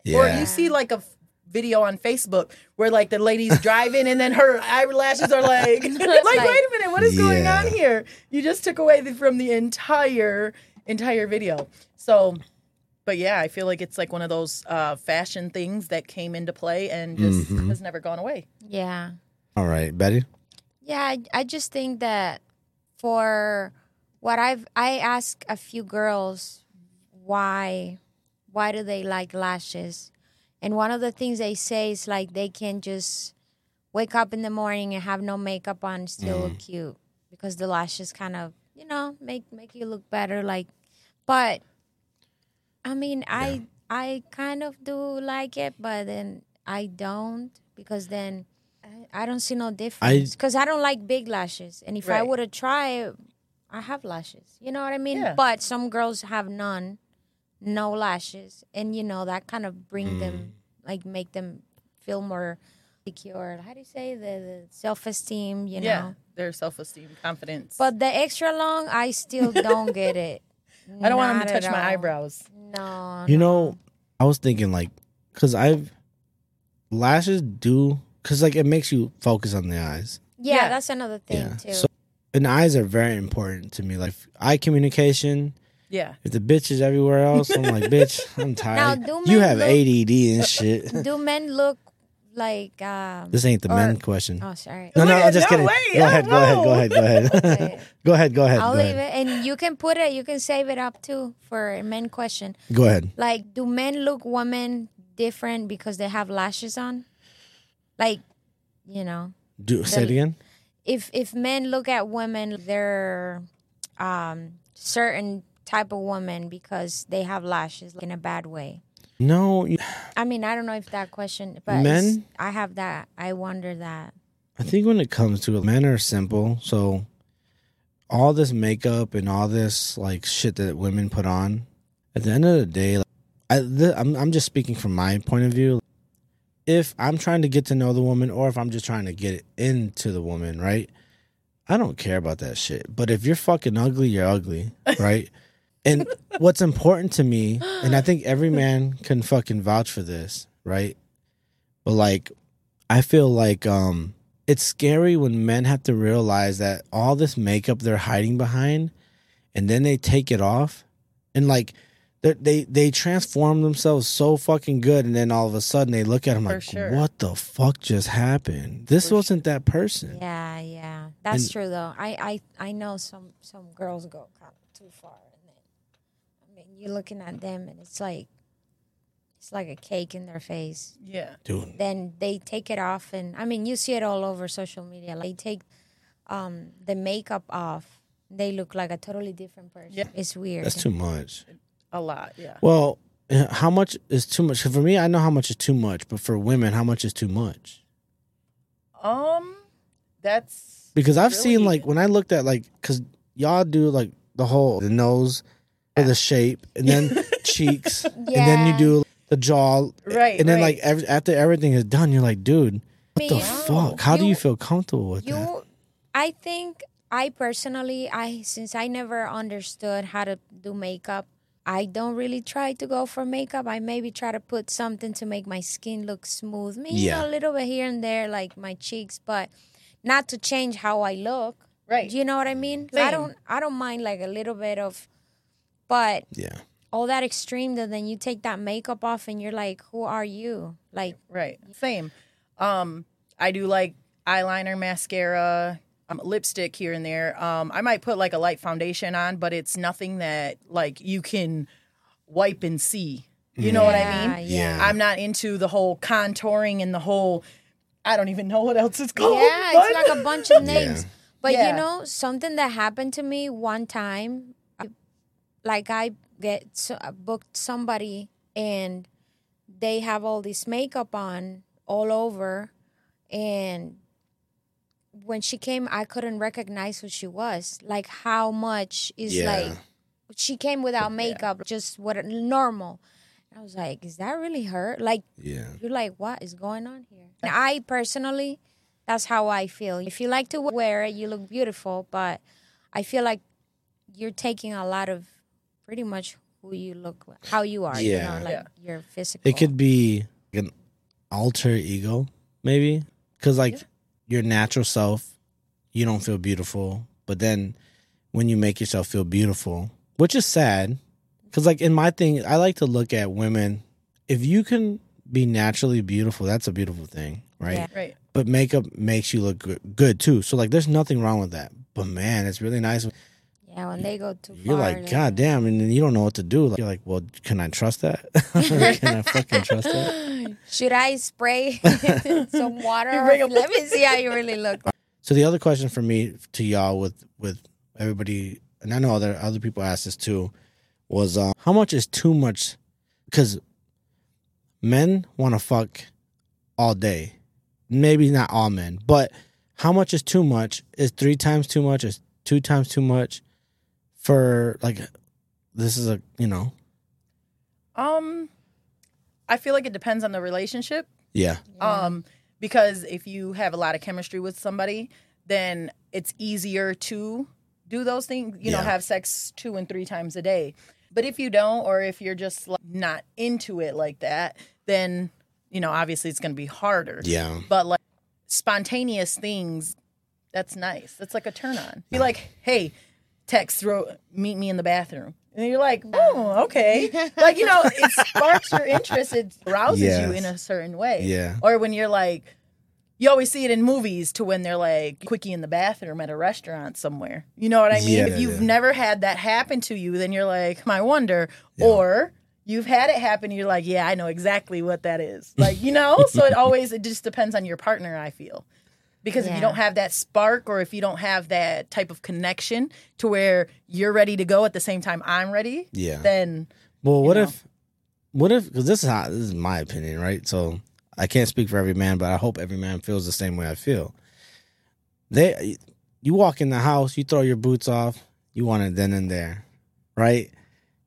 Yeah, or you see like a video on facebook where like the lady's driving and then her eyelashes are like like, wait a minute what is going on here you just took away the, from the entire entire video so but yeah i feel like it's like one of those uh fashion things that came into play and just Mhm. has never gone away yeah. All right, Betty. Yeah, I, I just think that for what I've I ask a few girls why why do they like lashes? And one of the things they say is like they can just wake up in the morning and have no makeup on still look mm. cute because the lashes kind of, you know, make make you look better like but I mean, I I kind of do like it, but then I don't because then I, I don't see no difference because I, don't like big lashes, and if I Right. would have tried, I have lashes. You know what I mean? Yeah. But some girls have none, no lashes, and you know that kind of bring them mm. like make them feel more secure. How do you say the, the self esteem? You know. yeah their self-esteem confidence But the extra long, I still don't get it. i don't want them to touch my eyebrows No. You no. know, I was thinking like, cause I've lashes do, cause like it makes you focus on the eyes. Yeah, Yeah. that's another thing Yeah. too. So, and eyes are very important to me. Like eye communication. Yeah If the bitch is everywhere else, I'm like, bitch, I'm tired. do you have look- ADD and shit. Do men look like? Um, this ain't the or- men question. oh, sorry. no, no, Wait, I'm just no, kidding. wait, go ahead, go ahead, go whoa. ahead, go ahead, go ahead, go ahead. I'll go leave ahead. it, and you can put it. You can save it up too for a men question. Go ahead. Like, do men look women different because they have lashes on? Like, you know, Do say it again. if if men look at women, they're um certain type of woman because they have lashes in a bad way. No, I mean, I don't know if that question, but Men? I have that. I wonder that. I think when it comes to it, men are simple. So all this makeup and all this like shit that women put on, at the end of the day, like, I, th- I'm I'm just speaking from my point of view. If I'm trying to get to know the woman, or if I'm just trying to get into the woman, right? I don't care about that shit. But if you're fucking ugly, you're ugly, right? And what's important to me, and I think every man can fucking vouch for this, right? But like, I feel like um it's scary when men have to realize that all this makeup they're hiding behind and then they take it off and like they they they transform themselves so fucking good and then all of a sudden they look at them For like sure. what the fuck just happened this For wasn't that person Yeah, yeah, that's And- true though. I, I I know some some girls go kind of too far, and then I mean, you're looking at them, and it's like it's like a cake in their face. Yeah. dude Then they take it off, and I mean, you see it all over social media. Like they take um, the makeup off, they look like a totally different person. Yeah. It's weird. that's too much A lot. Yeah. well uh, how much is too much for me i know how much is too much but for women how much is too much Um, that's because I've seen like when I looked at like because y'all do like the whole the nose or the shape and then cheeks and then you do the jaw Right, and then right. like every, after everything is done you're like dude what the Me, fuck how do you You- feel comfortable with that you i think i personally i since i never understood how to do makeup i don't really try to go for makeup i maybe try to put something to make my skin look smooth maybe Yeah. a little bit here and there like my cheeks but not to change how i look right. do you know what i mean 'Cause i Same. don't i don't mind like a little bit of but yeah all that extreme that then you take that makeup off and you're like who are you like Right. Same. Um, I do like eyeliner, mascara, um, lipstick here and there. Um, I might put like a light foundation on, but it's nothing that like you can wipe and see. You know what I mean? yeah. I'm not into the whole contouring and the whole. I don't even know what else it's called. Yeah, but- it's like a bunch of names. But Yeah. you know, something that happened to me one time, I- like I get so, I uh, booked somebody and they have all this makeup on all over, and when she came, I couldn't recognize who she was. Like how much is Yeah. like she came without makeup, just what normal. I was like, is that really her? Like yeah you're like, what is going on here? And I personally, that's how I feel. If you like to wear it, you look beautiful, but I feel like you're taking a lot of pretty much who you look, like, how you are. Yeah. You know, like Yeah. your physical. it could be like an alter ego maybe because like your natural self you don't feel beautiful but then when you make yourself feel beautiful which is sad because like in my thing i like to look at women if you can be naturally beautiful that's a beautiful thing right Yeah. Right. but makeup makes you look good, good too so like there's nothing wrong with that but man it's really nice Yeah, when they go too you're far. like god damn and then you don't know what to do like, you're like well can i trust that can i fucking trust that Should I spray some water? Let me see how you really look. So the other question for me to y'all with with everybody, and I know other other people asked this too, was uh, how much is too much? Because men want to fuck all day. Maybe not all men, but how much is too much? Is three times too much? Is two times too much? For like, this is a you know, Um, I feel like it depends on the relationship. yeah, Um, because if you have a lot of chemistry with somebody, then it's easier to do those things, you know, Yeah. have sex two and three times a day. But if you don't, or if you're just like, not into it like that, then, you know, obviously it's going to be harder. yeah, But like spontaneous things, that's nice. That's like a turn on. Be like, hey, text, throw, meet me in the bathroom. And you're like, oh, okay. like, you know, it sparks your interest. It rouses you in a certain way. Yeah. Or when you're like, you always see it in movies to when they're like quickie in the bathroom at a restaurant somewhere. You know what I mean? Yeah, if you've yeah. never had that happen to you, then you're like, my wonder. Or you've had it happen, you're like, yeah, I know exactly what that is. Like, you know? so it always, it just depends on your partner, I feel. Because if you don't have that spark or if you don't have that type of connection to where you're ready to go at the same time I'm ready, Yeah. then Well, what know? if, what if? Because this is how this is my opinion, right? So I can't speak for every man, but I hope every man feels the same way I feel. They, you walk in the house, you throw your boots off, you want it then and there, right?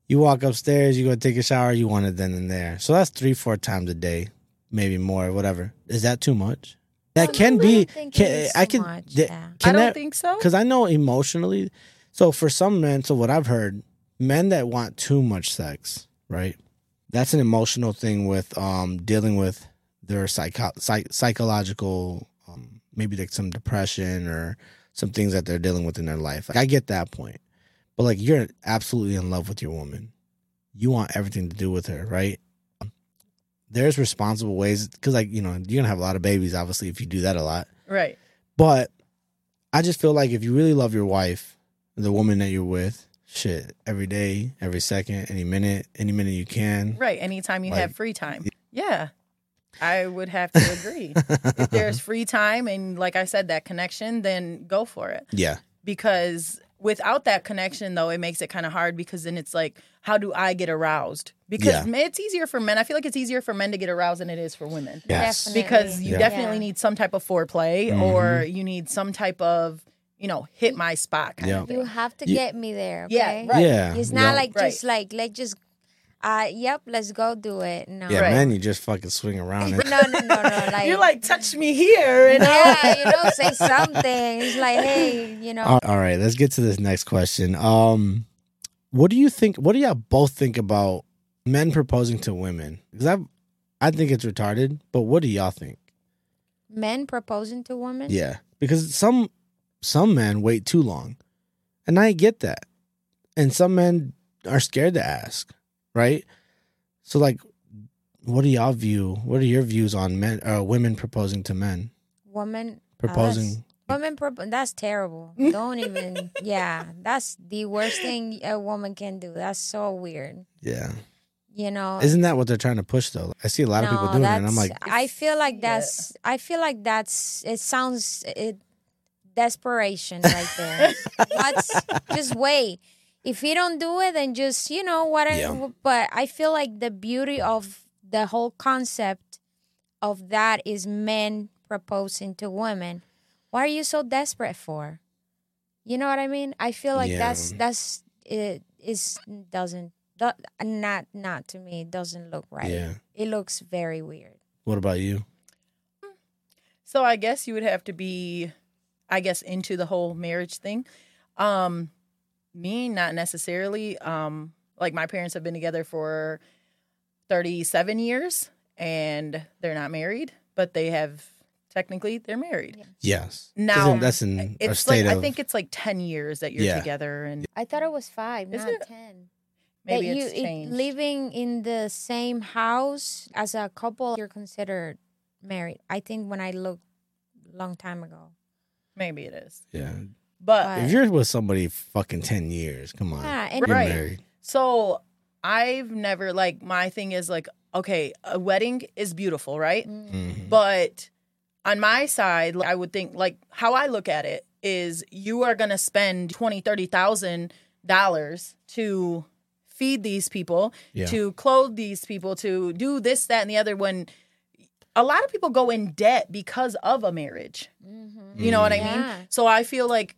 You walk upstairs, you go take a shower, you want it then and there. So that's three, four times a day, maybe more, whatever. Is that too much? That can be. Can, it is I too can. much, th- yeah. can I don't that- think so. because I know emotionally. So for some men, so what I've heard, men that want too much sex, right? That's an emotional thing with um dealing with their psycho- psych- psychological, um, maybe like some depression or some things that they're dealing with in their life. Like, I get that point, but like you're absolutely in love with your woman, you want everything to do with her, right? There's responsible ways because, like you know, you're gonna have a lot of babies, obviously, if you do that a lot. Right. But I just feel like if you really love your wife, the woman that you're with, shit, every day, every second, any minute, any minute you can. Right. Anytime you Like- have free time. Yeah. I would have to agree. if there's free time and like I said, that connection, then go for it. yeah, Because without that connection though, it makes it kind of hard because then it's like, how do I get aroused? Because Yeah. ma- it's easier for men. I feel like it's easier for men to get aroused than it is for women. Yes. Definitely. Because you Yeah. definitely Yeah. need some type of foreplay Mhm. or you need some type of, you know, hit my spot kind Yeah. of You have to You- get me there. Yeah, right. yeah. It's yeah. not like Right. just like let's just uh yep, let's go do it. No. yeah, Right. man, you just fucking swing around. No, And, no, no, no. Like You're like, touch me here. And Yeah, you know, say something. It's like, hey, you know, all all right, let's get to this next question. Um, what do you think? What do y'all both think about men proposing to women? Because I, I think it's retarded. But what do y'all think? men proposing to women. Yeah, because some some men wait too long, and I get that, and some men are scared to ask, right? So, like, what do y'all view? What are your views on men, uh, women proposing to men, Woman proposing? women propo- that's terrible. Don't even yeah, that's the worst thing a woman can do. That's so weird. yeah, You know. isn't that what they're trying to push though? I see a lot of people doing it, and I'm like, I feel like Yeah. that's I feel like that's it sounds it desperation right there. Let's just wait. If he don't do it, then just you know what. I, Yeah. But I feel like the beauty of the whole concept of that is men proposing to women. What are you so desperate for? You know what I mean? I feel like Yeah. that's that's it is doesn't not not to me. It doesn't look right. yeah. It looks very weird. What about you? So I guess you would have to be, I guess, into the whole marriage thing. Um, me, not necessarily. Um, like my parents have been together for 37 years and they're not married, but they have technically they're married. Yes. Now, Isn't- that's in a It's state like of I think it's like 10 years that you're Yeah. together and I thought it was five, Is not it? ten. maybe that you it's it- changed. living in the same house as a couple, you're considered married. I think when I looked long time ago. maybe it is. yeah. But But- If you're with somebody fucking ten years, come on, Yeah, and you're Right. married. So I've never like my thing is like okay, a wedding is beautiful, right? Mm. Mhm. But on my side, I would think like how I look at it is you are going to spend twenty, thirty thousand dollars to feed these people, Yeah. to clothe these people, to do this, that, and the other. When a lot of people go in debt because of a marriage. Mhm. You know what I Yeah. mean? So I feel like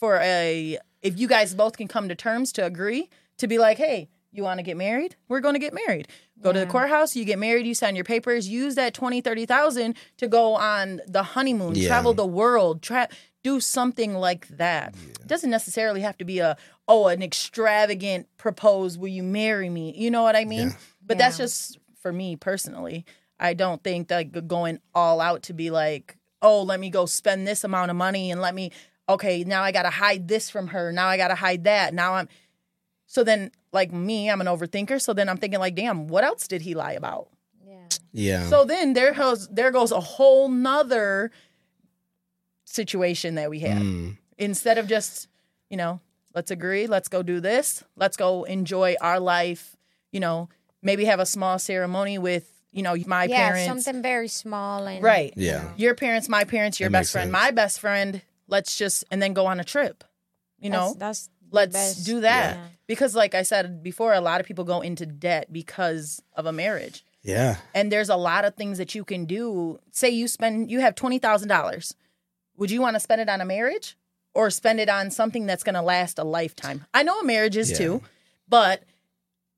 for a if you guys both can come to terms to agree to be like, hey, you want to get married? We're going to get married. Go to the courthouse, you get married, you sign your papers, use that 20, 30,000 to go on the honeymoon, Yeah. travel the world, tra- do something like that. It doesn't necessarily have to be a oh, an extravagant propose, will you marry me? You know what I mean? Yeah. But that's just for me personally. I don't think that going all out to be like, oh, let me go spend this amount of money and let me, okay, now I got to hide this from her. Now I got to hide that. Now I'm, so then, like me, I'm an overthinker. So then I'm thinking, like, damn, what else did he lie about? Yeah. Yeah. So then there goes, there goes a whole nother situation that we have. Mm. Instead of just, you know, let's agree, let's go do this, let's go enjoy our life, you know, maybe have a small ceremony with you know, my yeah, parents, something very small and right? Yeah. Your parents, my parents, your That best friend, sense. my best friend. Let's just and then go on a trip. You know, that's, that's let's best. do that Yeah. because, like I said before, a lot of people go into debt because of a marriage. Yeah. and there's a lot of things that you can do. Say you spend you have twenty thousand dollars. Would you want to spend it on a marriage or spend it on something that's going to last a lifetime? I know a marriage is Yeah. too, but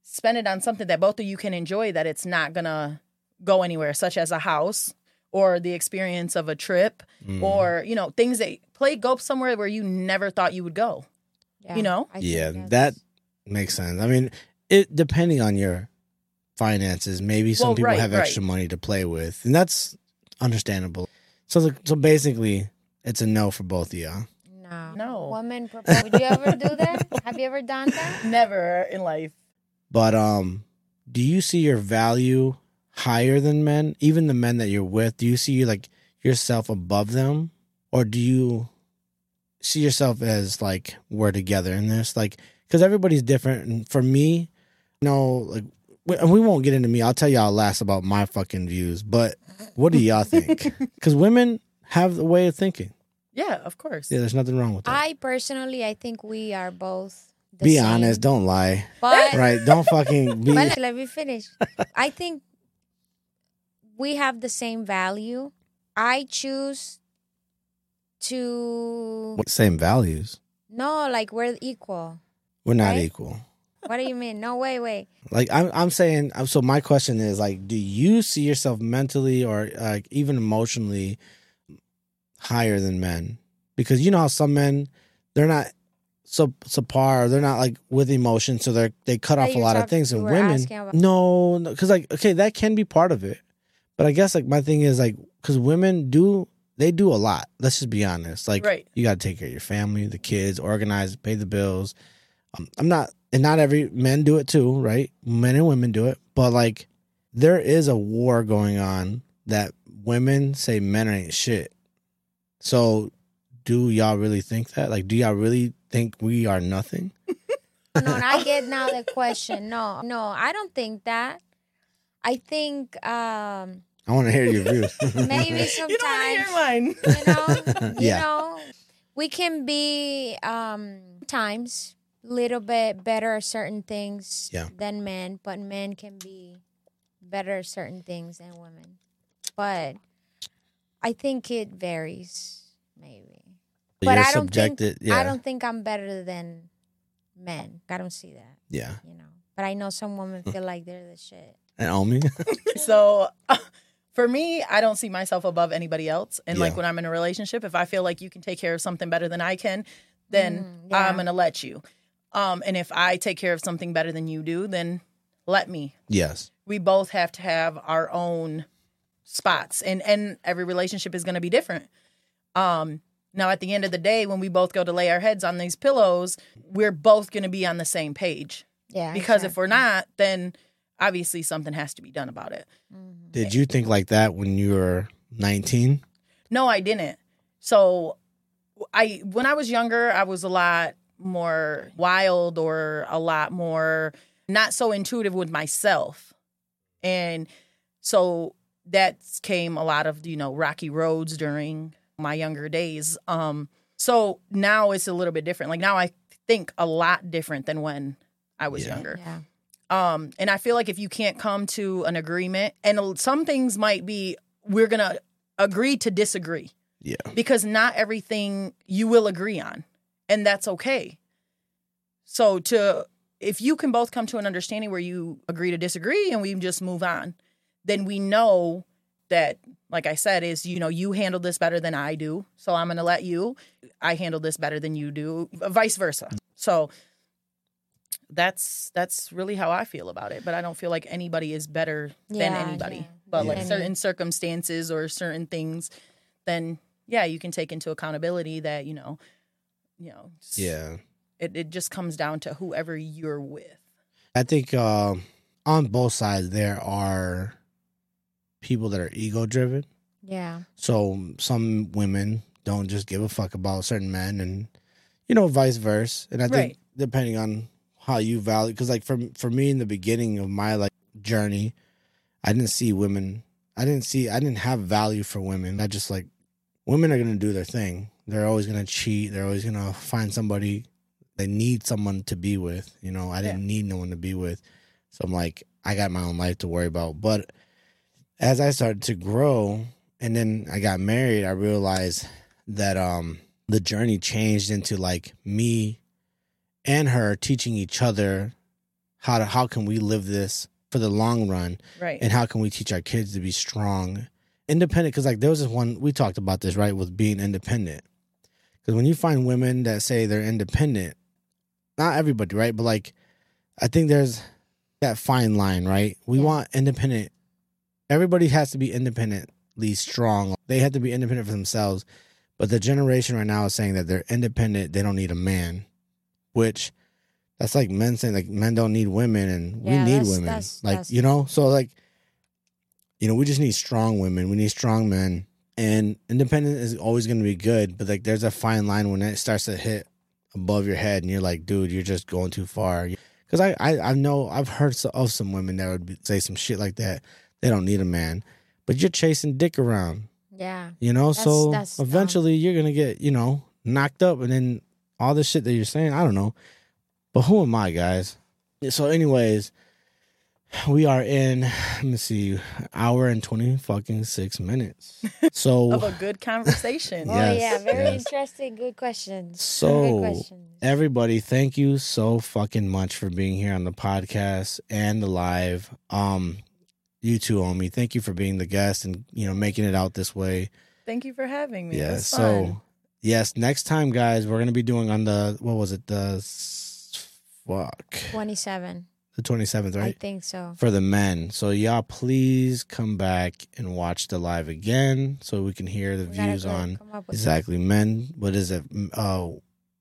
spend it on something that both of you can enjoy that it's not going to go anywhere, such as a house or the experience of a trip Mm. or you know things that play go somewhere where you never thought you would go. Yeah, You know? I Yeah, that's- that makes sense. I mean, it depending on your finances, maybe some Well, people right, have right. extra money to play with, and that's understandable. So, the, so basically, it's a no for both of y'all. no, No. Woman, propose. would you ever do that? Have you ever done that? Never in life. But um, do you see your value higher than men? Even the men that you're with, do you see like yourself above them, or do you see yourself as like we're together in this? Like, because everybody's different, and for me, no, like, we- and we won't get into me. I'll tell y'all last about my fucking views. But what do y'all think? Because women have the way of thinking. Yeah, of course. Yeah, there's nothing wrong with that. I personally, I think we are both. The Be same. honest. Don't lie. But Right? Don't fucking be. But let me finish. I think we have the same value. I choose to What Same values. no, like we're equal. We're not Right? equal. What do you mean? No, wait, wait. Like I'm, I'm saying. So my question is like, do you see yourself mentally or like even emotionally higher than men? Because you know how some men, they're not so so subpar. They're not like with emotion, so they're they cut off a lot of things. And women, about- no, because like okay, that can be part of it. But I guess like my thing is like because women do they do a lot. Let's just be honest. Like Right. you got to take care of your family, the kids, organize, pay the bills. Um, I'm not, and not every men do it too, right? Men and women do it, but like there is a war going on that women say men ain't shit. So, do y'all really think that? Like, do y'all really think we are nothing? No, I get now the question. No, no, I don't think that. I think um I want to hear your views. maybe sometimes. You don't want to hear sometimes mine. you know, you Yeah. know, we can be um times a little bit better at certain things Yeah. than men, but men can be better at certain things than women. But I think it varies, maybe. But You're I don't think yeah, I don't think I'm better than men. I don't see that, yeah. you know. But I know some women feel like they're the shit. And Omi, So for me, I don't see myself above anybody else. And like when I'm in a relationship, if I feel like you can take care of something better than I can, then Mm, yeah. I'm gonna let you. Um, and if I take care of something better than you do, then let me. yes, We both have to have our own spots, and and every relationship is gonna be different. Um, now at the end of the day, when we both go to lay our heads on these pillows, we're both gonna be on the same page. Yeah. Because if we're not, then obviously something has to be done about it. did you think like that when you were 19? No, I didn't. So I when I was younger, I was a lot more wild or a lot more not so intuitive with myself. And so that came a lot of, you know, rocky roads during my younger days. Um so now it's a little bit different. Like now I think a lot different than when I was Yeah. younger. Yeah. Um, and I feel like if you can't come to an agreement, and some things might be, we're gonna agree to disagree Yeah, because not everything you will agree on, and that's okay. So to if you can both come to an understanding where you agree to disagree and we just move on, then we know that, like I said, is you know you handle this better than I do, so I'm gonna let you. I handle this better than you do, vice versa. So that's that's really how I feel about it. But I don't feel like anybody is better than anybody. yeah. But Yeah. like certain circumstances or certain things, then yeah, you can take into accountability that you know, you know, yeah. It it just comes down to whoever you're with. I think um, on both sides there are people that are ego driven. Yeah. So some women don't just give a fuck about certain men, and you know, vice versa. And I think Right. depending on how you value, because like for for me in the beginning of my like journey, I didn't see women. I didn't see. I didn't have value for women. I just like women are gonna do their thing. They're always gonna cheat. They're always gonna find somebody. They need someone to be with. You know, I didn't need no one to be with. So I'm like, I got my own life to worry about. But as I started to grow, and then I got married, I realized that um the journey changed into like me and her teaching each other how to how can we live this for the long run? Right. and how can we teach our kids to be strong independent? Because like there was this one we talked about this right with being independent. Because when you find women that say they're independent not everybody right? But like i think there's that fine line right? We Yeah. want independent everybody has to be independently strong. They have to be independent for themselves. But the generation right now is saying that they're independent they don't need a man which that's like men saying like men don't need women and Yeah, we need that's- women. that's- like that's- you know? So like you know we just need strong women. We need strong men. And independent is always going to be good but like there's a fine line when it starts to hit above your head and you're like dude you're just going too far. Because I, I i know i've heard of some women that would be, say some shit like that. They don't need a man but you're chasing dick around. Yeah. you know? That's- so that's dumb. eventually you're gonna get you know knocked up and then all this shit that you're saying i don't know but who am i guys so anyways we are in let me see hour and 20 fucking six minutes so of a good conversation. Oh Yes, yeah, very yes. interesting. Good questions. So, good questions. everybody thank you so fucking much for being here on the podcast and the live um you too Omi. thank you for being the guest and you know making it out this way Thank you for having me. It yeah was so fun. Yes next time guys we're gonna be doing on the what was it the fuck. Twenty-seven. the 27th right? I think so. for the men. So y'all please come back and watch the live again so we can hear the We views on come up with exactly men. What is it? Uh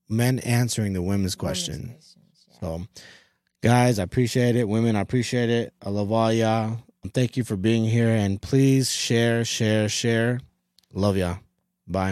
men answering the women's women's question yeah. so guys i appreciate it. Women i appreciate it. I love all y'all. Thank you for being here and please share share share. Love y'all. Bye